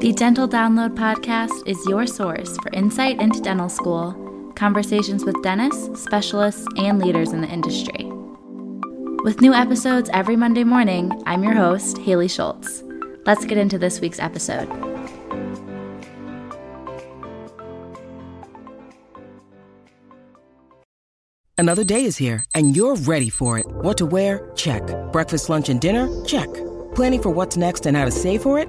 The Dental Download podcast is your source for insight into dental school, conversations with dentists, specialists, and leaders in the industry. With new episodes every Monday morning, I'm your host, Haley Schultz. Let's get into this week's episode. Another day is here, and you're ready for it. What to wear? Check. Breakfast, lunch, and dinner? Check. Planning for what's next and how to save for it?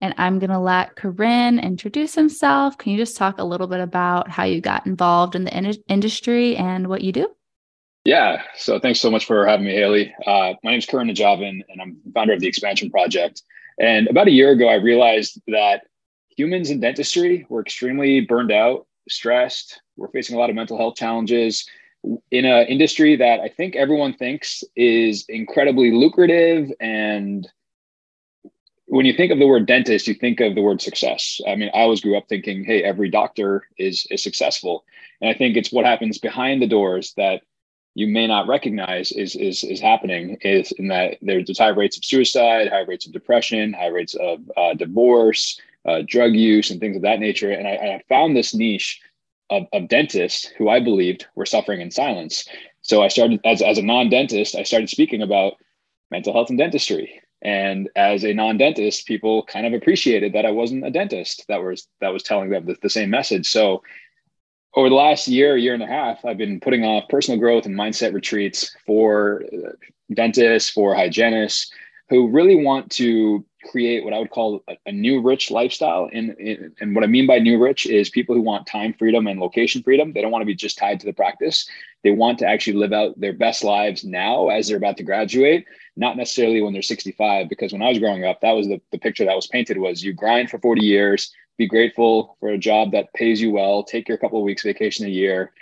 and I'm going to let Karan introduce himself. Can you just talk a little bit about how you got involved in the in- industry and what you do? Yeah. So thanks so much for having me, Haley. Uh, my name is Karan Najavan, and I'm founder of the Expansion Project. And about a year ago, I realized that humans in dentistry were extremely burned out, stressed. We're facing a lot of mental health challenges in an industry that I think everyone thinks is incredibly lucrative. And when you think of the word dentist, you think of the word success. I mean, I always grew up thinking, hey, every doctor is, is successful. And I think it's what happens behind the doors that you may not recognize is, is, is happening is in that there's high rates of suicide, high rates of depression, high rates of uh, divorce, uh, drug use, and things of that nature. And I, I found this niche of, of dentists who I believed were suffering in silence. So I started as, as a non-dentist, I started speaking about mental health and dentistry. And as a non-dentist, people kind of appreciated that I wasn't a dentist that was that was telling them the, the same message. So over the last year, year and a half, I've been putting off personal growth and mindset retreats for uh, dentists, for hygienists who really want to create what I would call a, a new rich lifestyle. And, and what I mean by new rich is people who want time freedom and location freedom. They don't want to be just tied to the practice. They want to actually live out their best lives now as they're about to graduate, not necessarily when they're 65. Because when I was growing up, that was the, the picture that was painted was you grind for 40 years, be grateful for a job that pays you well, take your couple of weeks vacation a year,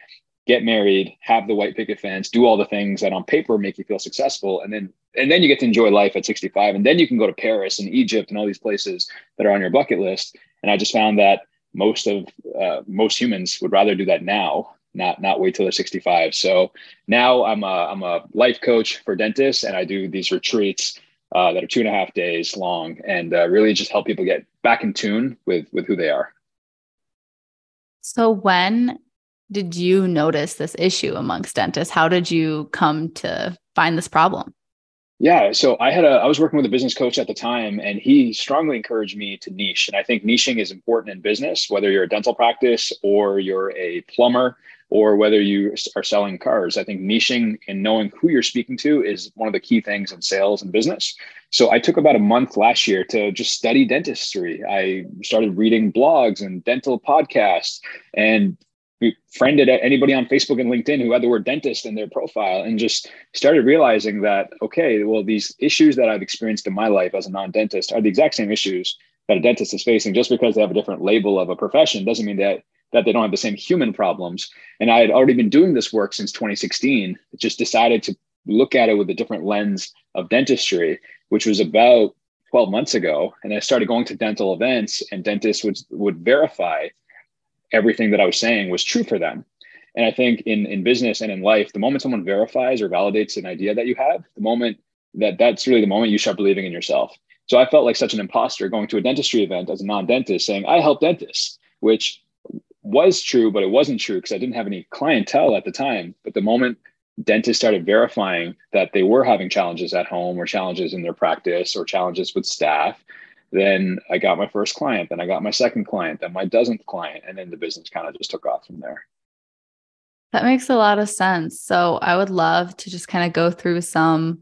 get married, have the white picket fence, do all the things that on paper make you feel successful, and then and then you get to enjoy life at 65, and then you can go to Paris and Egypt and all these places that are on your bucket list. And I just found that most of uh, most humans would rather do that now, not not wait till they're 65. So now I'm a I'm a life coach for dentists, and I do these retreats uh, that are two and a half days long, and uh, really just help people get back in tune with with who they are. So when did you notice this issue amongst dentists? How did you come to find this problem? Yeah, so I had a I was working with a business coach at the time and he strongly encouraged me to niche and I think niching is important in business whether you're a dental practice or you're a plumber or whether you are selling cars. I think niching and knowing who you're speaking to is one of the key things in sales and business. So I took about a month last year to just study dentistry. I started reading blogs and dental podcasts and friended anybody on Facebook and LinkedIn who had the word dentist in their profile and just started realizing that, okay, well, these issues that I've experienced in my life as a non dentist are the exact same issues that a dentist is facing. Just because they have a different label of a profession doesn't mean that. That they don't have the same human problems. And I had already been doing this work since 2016, just decided to look at it with a different lens of dentistry, which was about 12 months ago. And I started going to dental events, and dentists would, would verify everything that I was saying was true for them. And I think in, in business and in life, the moment someone verifies or validates an idea that you have, the moment that that's really the moment you start believing in yourself. So I felt like such an imposter going to a dentistry event as a non-dentist saying, I help dentists, which was true, but it wasn't true because I didn't have any clientele at the time. But the moment dentists started verifying that they were having challenges at home or challenges in their practice or challenges with staff, then I got my first client, then I got my second client, then my dozenth client, and then the business kind of just took off from there. That makes a lot of sense. So I would love to just kind of go through some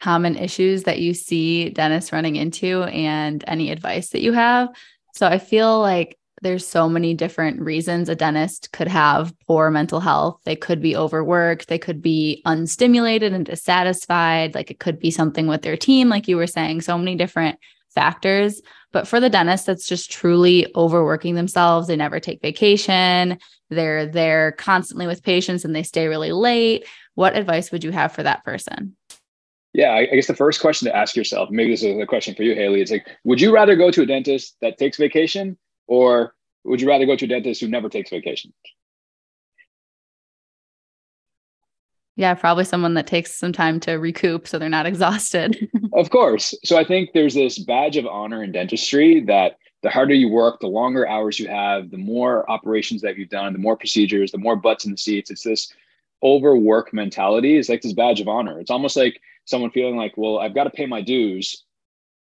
common issues that you see dentists running into and any advice that you have. So I feel like there's so many different reasons a dentist could have poor mental health. They could be overworked, they could be unstimulated and dissatisfied, like it could be something with their team like you were saying, so many different factors. But for the dentist that's just truly overworking themselves, they never take vacation, they're there constantly with patients and they stay really late. What advice would you have for that person? Yeah, I guess the first question to ask yourself, maybe this is a question for you, Haley, it's like, would you rather go to a dentist that takes vacation or would you rather go to a dentist who never takes vacation? Yeah, probably someone that takes some time to recoup so they're not exhausted. of course. So I think there's this badge of honor in dentistry that the harder you work, the longer hours you have, the more operations that you've done, the more procedures, the more butts in the seats. It's this overwork mentality. It's like this badge of honor. It's almost like someone feeling like, well, I've got to pay my dues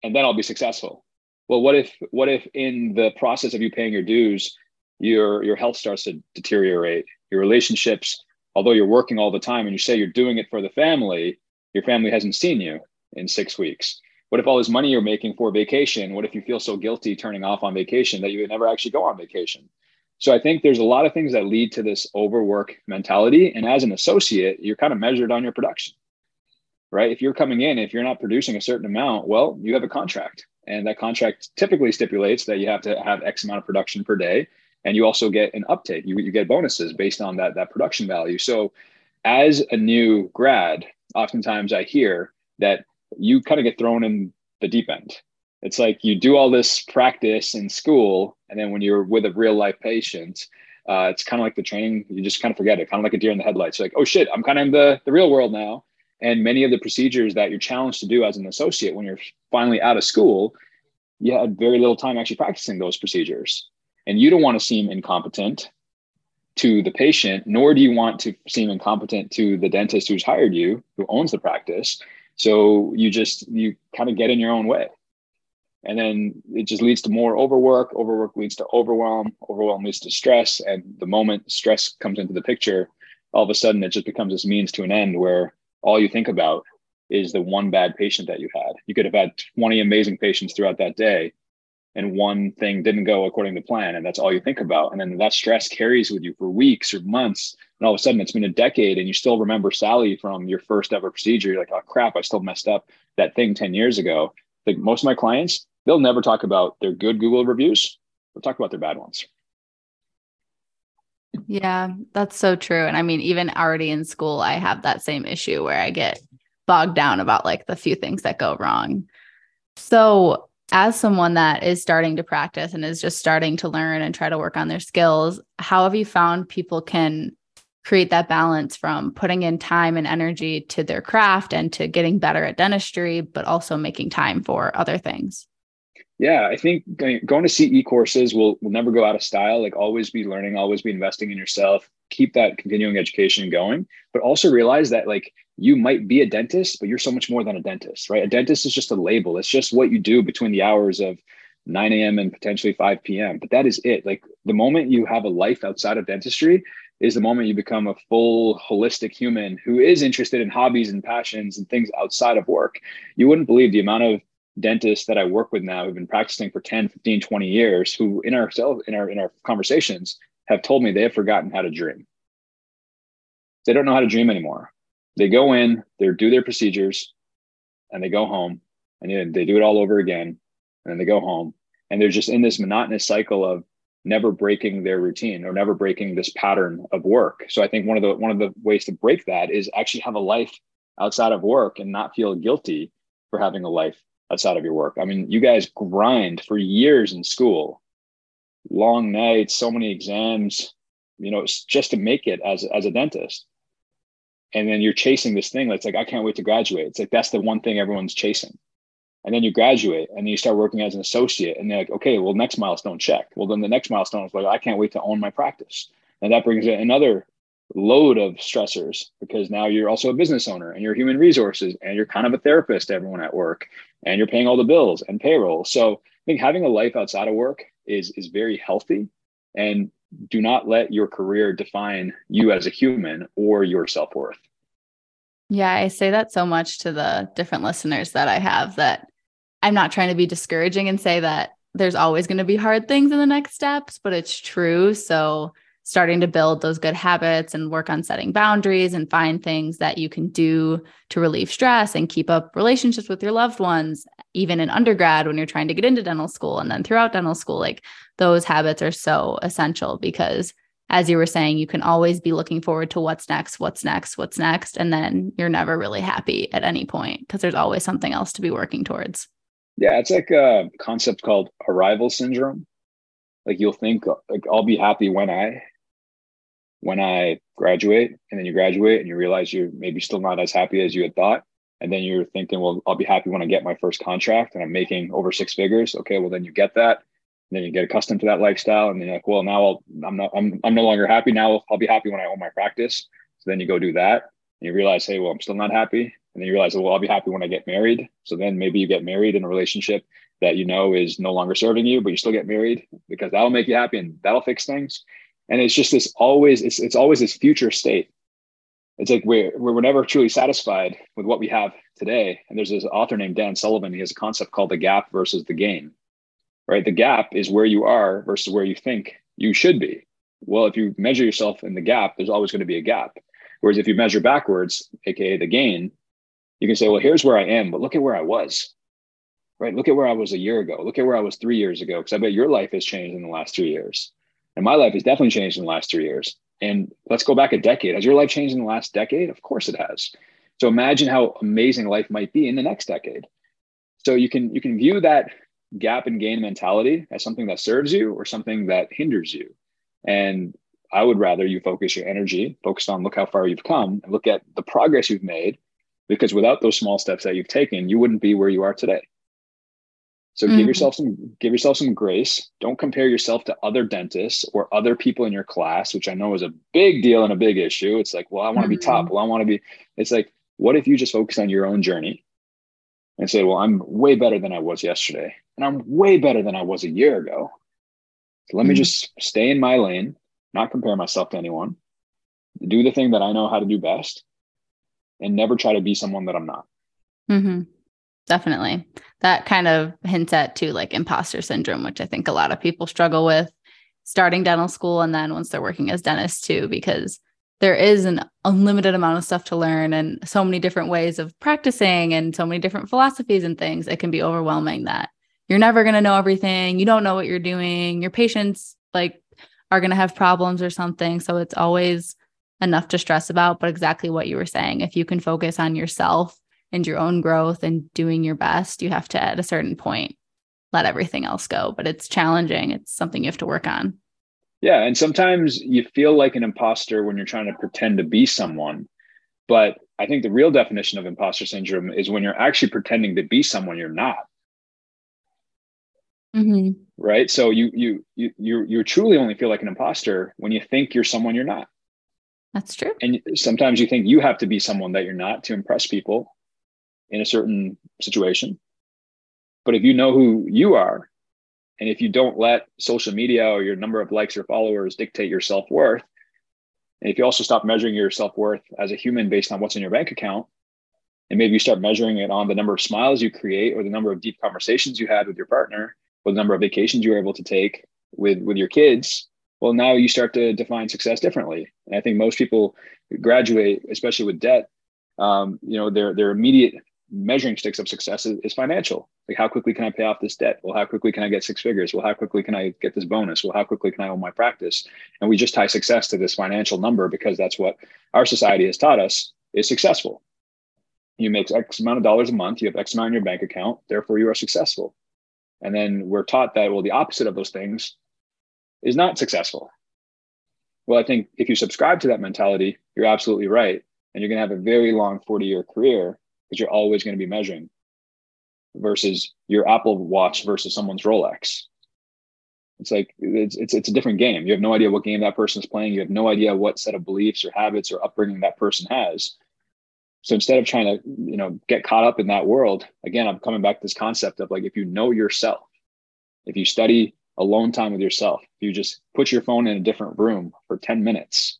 and then I'll be successful. Well, what if what if in the process of you paying your dues, your your health starts to deteriorate, your relationships although you're working all the time and you say you're doing it for the family, your family hasn't seen you in six weeks. What if all this money you're making for vacation? What if you feel so guilty turning off on vacation that you would never actually go on vacation? So I think there's a lot of things that lead to this overwork mentality. And as an associate, you're kind of measured on your production, right? If you're coming in, if you're not producing a certain amount, well, you have a contract. And that contract typically stipulates that you have to have X amount of production per day. And you also get an uptake. You, you get bonuses based on that that production value. So as a new grad oftentimes i hear that you kind of get thrown in the deep end. It's like you do all this practice in school and then when you're with a real life patient uh, it's kind of like the training you just kind of forget it kind of like a deer in the headlights. You're like oh shit i'm kind of in the, the real world now and many of the procedures that you're challenged to do as an associate when you're finally out of school you had very little time actually practicing those procedures and you don't want to seem incompetent to the patient, nor do you want to seem incompetent to the dentist who's hired you, who owns the practice. So you just, you kind of get in your own way. And then it just leads to more overwork. Overwork leads to overwhelm. Overwhelm leads to stress. And the moment stress comes into the picture, all of a sudden it just becomes this means to an end where all you think about is the one bad patient that you had. You could have had 20 amazing patients throughout that day, and one thing didn't go according to plan and that's all you think about. And then that stress carries with you for weeks or months and all of a sudden it's been a decade and you still remember sally from your first ever procedure. You're like oh crap i still messed up that thing 10 years ago. Like most of my clients they'll never talk about their good google reviews they'll talk about their bad ones yeah that's so true and i mean even already in school i have that same issue where i get bogged down about like the few things that go wrong so as someone that is starting to practice and is just starting to learn and try to work on their skills, how have you found people can create that balance from putting in time and energy to their craft and to getting better at dentistry, but also making time for other things? Yeah, I think going to CE courses will will never go out of style. Like always be learning, always be investing in yourself. Keep that continuing education going, but also realize that like you might be a dentist, but you're so much more than a dentist, right? A dentist is just a label. It's just what you do between the hours of 9 a.m. and potentially 5 p.m. But that is it. Like the moment you have a life outside of dentistry is the moment you become a full holistic human who is interested in hobbies and passions and things outside of work. You wouldn't believe the amount of dentists that I work with now who've been practicing for 10, 15, 20 years, who in our in our in our conversations have told me they have forgotten how to dream. They don't know how to dream anymore. They go in, they do their procedures, and they go home, and they do it all over again, and then they go home, and they're just in this monotonous cycle of never breaking their routine or never breaking this pattern of work. So I think one of the one of the ways to break that is actually have a life outside of work and not feel guilty for having a life outside of your work. I mean, you guys grind for years in school, long nights, so many exams, you know, just to make it as, as a dentist. And then you're chasing this thing that's like, I can't wait to graduate. It's like, that's the one thing everyone's chasing. And then you graduate and then you start working as an associate and they're like, okay, well, next milestone check. Well, then the next milestone is like, I can't wait to own my practice. And that brings in another load of stressors because now you're also a business owner and you're human resources and you're kind of a therapist to everyone at work and you're paying all the bills and payroll. So I think having a life outside of work is is very healthy and do not let your career define you as a human or your self-worth. Yeah, I say that so much to the different listeners that I have that I'm not trying to be discouraging and say that there's always going to be hard things in the next steps, but it's true. So starting to build those good habits and work on setting boundaries and find things that you can do to relieve stress and keep up relationships with your loved ones, even in undergrad when you're trying to get into dental school and then throughout dental school. Like those habits are so essential because, as you were saying, you can always be looking forward to what's next, what's next, what's next. And then you're never really happy at any point because there's always something else to be working towards. Yeah, it's like a concept called arrival syndrome. Like you'll think like I'll be happy when I when I graduate, and then you graduate and you realize you're maybe still not as happy as you had thought. And then you're thinking, well, I'll be happy when I get my first contract and I'm making over six figures. Okay, well then you get that. And then you get accustomed to that lifestyle, and then you're like, well, now I'll, I'm not, I'm, I'm no longer happy. Now I'll be happy when I own my practice. So then you go do that, and you realize, hey, well, I'm still not happy. And then you realize, well, I'll be happy when I get married. So then maybe you get married in a relationship that you know is no longer serving you, but you still get married because that'll make you happy and that'll fix things. And it's just this always, it's, it's always this future state. It's like we're, we're never truly satisfied with what we have today. And there's this author named Dan Sullivan. He has a concept called the gap versus the gain, right? The gap is where you are versus where you think you should be. Well, if you measure yourself in the gap, there's always going to be a gap. Whereas if you measure backwards, AKA the gain, you can say, well, here's where I am, but look at where I was, right? Look at where I was a year ago. Look at where I was three years ago. Because I bet your life has changed in the last three years. And my life has definitely changed in the last three years. And let's go back a decade. Has your life changed in the last decade? Of course it has. So imagine how amazing life might be in the next decade. So you can you can view that gap and gain mentality as something that serves you or something that hinders you. And I would rather you focus your energy, focus on look how far you've come and look at the progress you've made because without those small steps that you've taken, you wouldn't be where you are today. So mm-hmm. give yourself some give yourself some grace. Don't compare yourself to other dentists or other people in your class, which I know is a big deal and a big issue. It's like, well, I want to mm-hmm. be top. Well, I want to be. It's like, what if you just focus on your own journey and say, well, I'm way better than I was yesterday, and I'm way better than I was a year ago. So let mm-hmm. me just stay in my lane, not compare myself to anyone, do the thing that I know how to do best, and never try to be someone that I'm not. Mm-hmm. Definitely. That kind of hints at too like imposter syndrome, which I think a lot of people struggle with starting dental school and then once they're working as dentists too, because there is an unlimited amount of stuff to learn and so many different ways of practicing and so many different philosophies and things. It can be overwhelming that you're never going to know everything. You don't know what you're doing. Your patients like are going to have problems or something. So it's always enough to stress about, but exactly what you were saying. If you can focus on yourself and your own growth and doing your best, you have to, at a certain point, let everything else go. But it's challenging. It's something you have to work on. Yeah. And sometimes you feel like an imposter when you're trying to pretend to be someone. But I think the real definition of imposter syndrome is when you're actually pretending to be someone you're not. Mm-hmm. Right. So you you you you you truly only feel like an imposter when you think you're someone you're not. That's true. And sometimes you think you have to be someone that you're not to impress people in a certain situation. But if you know who you are, and if you don't let social media or your number of likes or followers dictate your self worth, and if you also stop measuring your self worth as a human based on what's in your bank account, and maybe you start measuring it on the number of smiles you create or the number of deep conversations you had with your partner or the number of vacations you were able to take with with your kids well now you start to define success differently. And i think most people graduate especially with debt um, you know their their immediate measuring sticks of success is, is, financial. Like how quickly can i pay off this debt? Well how quickly can i get six figures? Well how quickly can i get this bonus? Well how quickly can i own my practice? And we just tie success to this financial number because that's what our society has taught us is successful. You make x amount of dollars a month you have x amount in your bank account therefore you are successful. And then we're taught that well the opposite of those things is not successful. Well, I think if you subscribe to that mentality, you're absolutely right. And you're going to have a very long 40 year career because you're always going to be measuring versus your Apple Watch versus someone's Rolex. It's like it's, it's it's a different game. You have no idea what game that person is playing. You have no idea what set of beliefs or habits or upbringing that person has. So instead of trying to you know get caught up in that world, again, I'm coming back to this concept of like if you know yourself, if you study alone time with yourself. You just put your phone in a different room for 10 minutes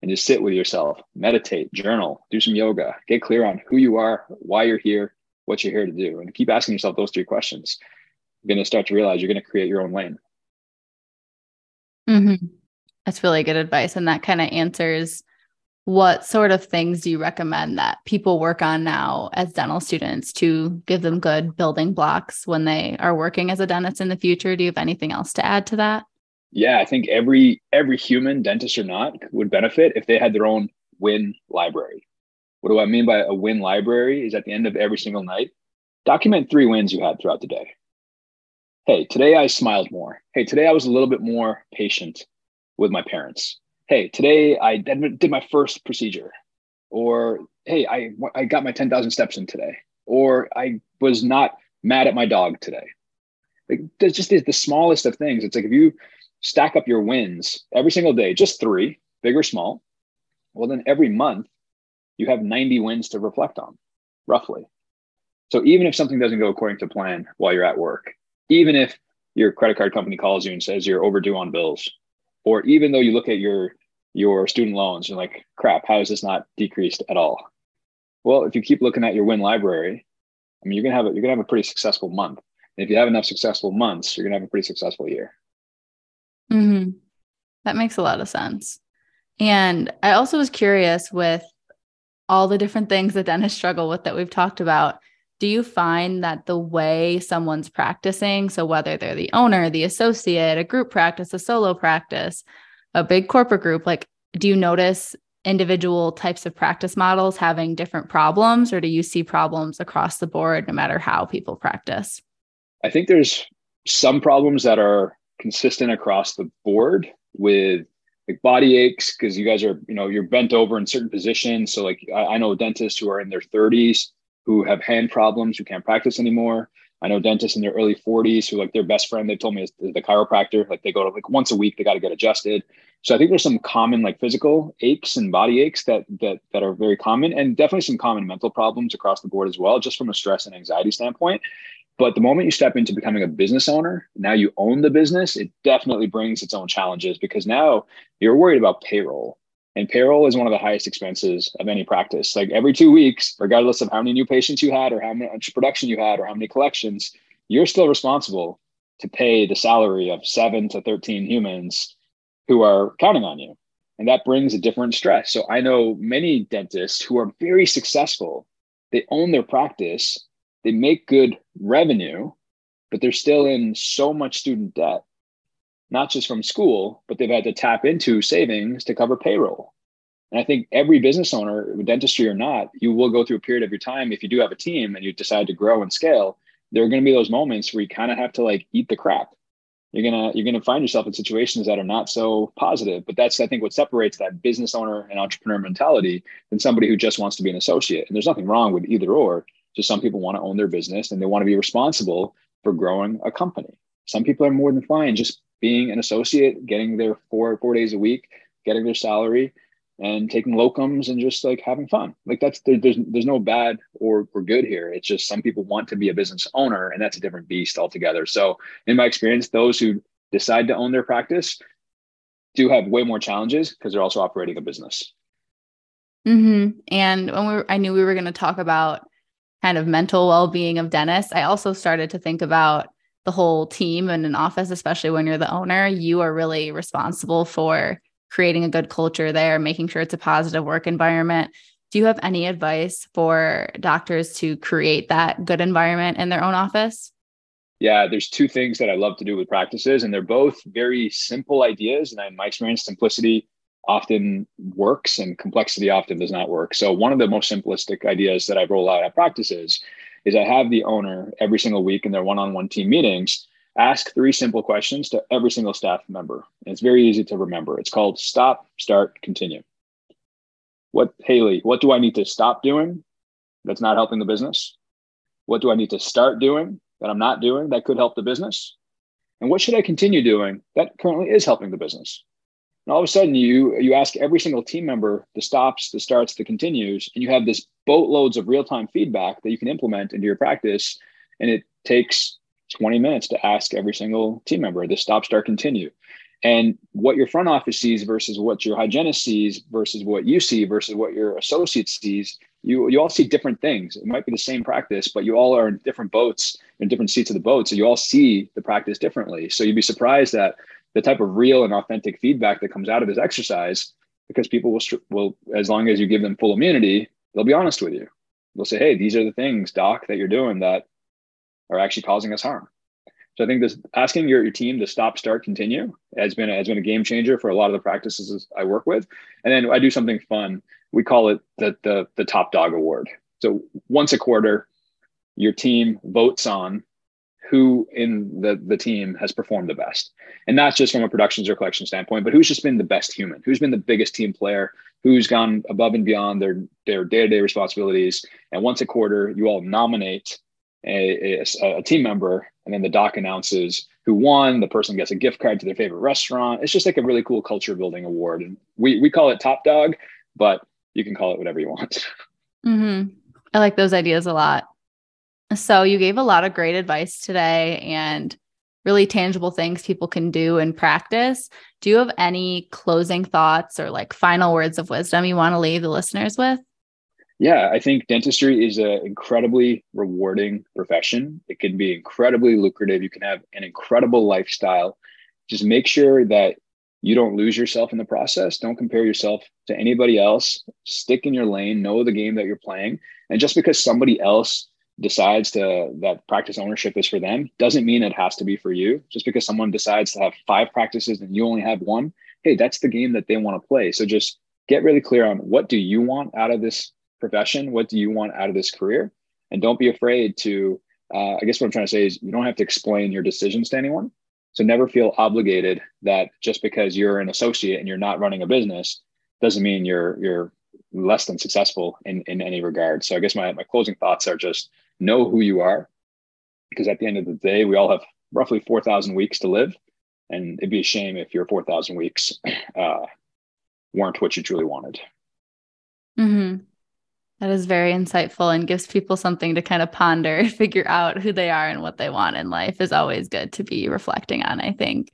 and just sit with yourself, meditate, journal, do some yoga, get clear on who you are, why you're here, what you're here to do, and keep asking yourself those three questions. You're going to start to realize you're going to create your own lane. Mm-hmm. That's really good advice. And that kind of answers what sort of things do you recommend that people work on now as dental students to give them good building blocks when they are working as a dentist in the future? Do you have anything else to add to that? Yeah, I think every every human, dentist or not, would benefit if they had their own win library. What do I mean by a win library? Is at the end of every single night, document three wins you had throughout the day. Hey, today I smiled more. Hey, today I was a little bit more patient with my parents. Hey, today I did my first procedure. Or hey, I I got my 10,000 steps in today. Or I was not mad at my dog today. Like there's just the smallest of things. It's like if you stack up your wins every single day, just three, big or small, well, then every month you have 90 wins to reflect on, roughly. So even if something doesn't go according to plan while you're at work, even if your credit card company calls you and says you're overdue on bills, or even though you look at your your student loans and like, crap, how is this not decreased at all? Well, if you keep looking at your win library, I mean, you're gonna have a, you're gonna have a pretty successful month. And if you have enough successful months, you're gonna have a pretty successful year. Mm-hmm. That makes a lot of sense. And I also was curious with all the different things that dentists struggle with that we've talked about. Do you find that the way someone's practicing, so whether they're the owner, the associate, a group practice, a solo practice, a big corporate group, like, do you notice individual types of practice models having different problems, or do you see problems across the board no matter how people practice? I think there's some problems that are consistent across the board with like body aches because you guys are you know you're bent over in certain positions so like I, know dentists who are in their 30s who have hand problems who can't practice anymore. I know dentists in their early 40s who like their best friend they told me is the chiropractor. Like they go to like once a week they got to get adjusted. So i think there's some common like physical aches and body aches that that that are very common and definitely some common mental problems across the board as well just from a stress and anxiety standpoint. But the moment you step into becoming a business owner, now you own the business, it definitely brings its own challenges because now you're worried about payroll. And payroll is one of the highest expenses of any practice. Like every two weeks, regardless of how many new patients you had or how much production you had or how many collections, you're still responsible to pay the salary of seven to 13 humans who are counting on you. And that brings a different stress. So I know many dentists who are very successful, they own their practice, they make good revenue, but they're still in so much student debt, not just from school, but they've had to tap into savings to cover payroll. And I think every business owner, dentistry or not, you will go through a period of your time. If you do have a team and you decide to grow and scale, there are going to be those moments where you kind of have to like eat the crap. You're gonna you're gonna find yourself in situations that are not so positive. But that's I think what separates that business owner and entrepreneur mentality than somebody who just wants to be an associate. And there's nothing wrong with either or. Just some people want to own their business and they want to be responsible for growing a company. Some people are more than fine just being an associate, getting there four four days a week, getting their salary, and taking locums and just like having fun. Like that's there, there's there's no bad or or good here. It's just some people want to be a business owner, and that's a different beast altogether. So in my experience, those who decide to own their practice do have way more challenges because they're also operating a business. Mm-hmm. And when we I knew we were going to talk about kind of mental well-being of dentists i also started to think about the whole team in an office especially when you're the owner you are really responsible for creating a good culture there making sure it's a positive work environment do you have any advice for doctors to create that good environment in their own office yeah there's two things that i love to do with practices and they're both very simple ideas and in my experience simplicity often works and complexity often does not work. So one of the most simplistic ideas that I roll out at practices is I have the owner every single week in their one-on-one team meetings ask three simple questions to every single staff member. And it's very easy to remember. It's called stop, start, continue. What Haley, what do I need to stop doing that's not helping the business? What do I need to start doing that I'm not doing that could help the business? And what should I continue doing that currently is helping the business? And all of a sudden, you you ask every single team member the stops, the starts, the continues, and you have this boatloads of real time feedback that you can implement into your practice. And it takes 20 minutes to ask every single team member the stop, start, continue. And what your front office sees versus what your hygienist sees versus what you see versus what your associate sees, you you all see different things. It might be the same practice, but you all are in different boats, in different seats of the boat. So you all see the practice differently. So you'd be surprised that the type of real and authentic feedback that comes out of this exercise because people will will as long as you give them full immunity they'll be honest with you. They'll say hey these are the things doc that you're doing that are actually causing us harm. So i think this asking your, your team to stop start continue has been a, has been a game changer for a lot of the practices i work with. And then i do something fun. We call it the the, the top dog award. So once a quarter your team votes on who in the, the team has performed the best. And not just from a productions or collection standpoint, but who's just been the best human, who's been the biggest team player, who's gone above and beyond their, their day-to-day responsibilities. And once a quarter, you all nominate a, a, a team member and then the doc announces who won. The person gets a gift card to their favorite restaurant. It's just like a really cool culture building award. And we, we call it top dog, but you can call it whatever you want. Mm-hmm. I like those ideas a lot. So you gave a lot of great advice today and really tangible things people can do and practice. Do you have any closing thoughts or like final words of wisdom you want to leave the listeners with? Yeah, I think dentistry is an incredibly rewarding profession. It can be incredibly lucrative. You can have an incredible lifestyle. Just make sure that you don't lose yourself in the process. Don't compare yourself to anybody else. Stick in your lane, know the game that you're playing. And just because somebody else decides to that practice ownership is for them doesn't mean it has to be for you. Just because someone decides to have five practices and you only have one hey that's the game that they want to play. So just get really clear on what do you want out of this profession? What do you want out of this career? And don't be afraid to uh, i guess what i'm trying to say is you don't have to explain your decisions to anyone. So never feel obligated that just because you're an associate and you're not running a business doesn't mean you're you're less than successful in, in any regard. So I guess my, my closing thoughts are just know who you are, because at the end of the day, we all have roughly 4,000 weeks to live. And it'd be a shame if your 4,000 weeks uh, weren't what you truly wanted. Mm-hmm. That is very insightful and gives people something to kind of ponder, figure out who they are and what they want in life is always good to be reflecting on, I think.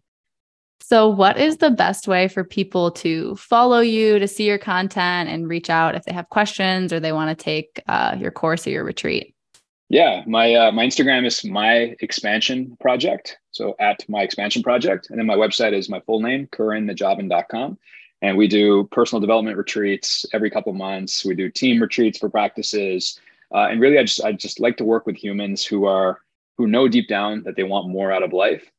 So, what is the best way for people to follow you, to see your content, and reach out if they have questions or they want to take uh, your course or your retreat? Yeah, my uh, my Instagram is my expansion project. So at my expansion project, and then my website is my full name, currennajavin.com. And we do personal development retreats every couple months. We do team retreats for practices, uh, and really, I just I just like to work with humans who are who know deep down that they want more out of life,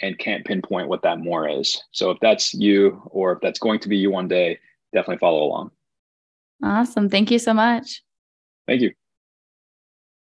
and can't pinpoint what that more is. So if that's you or if that's going to be you one day, definitely follow along. Awesome. Thank you so much. Thank you.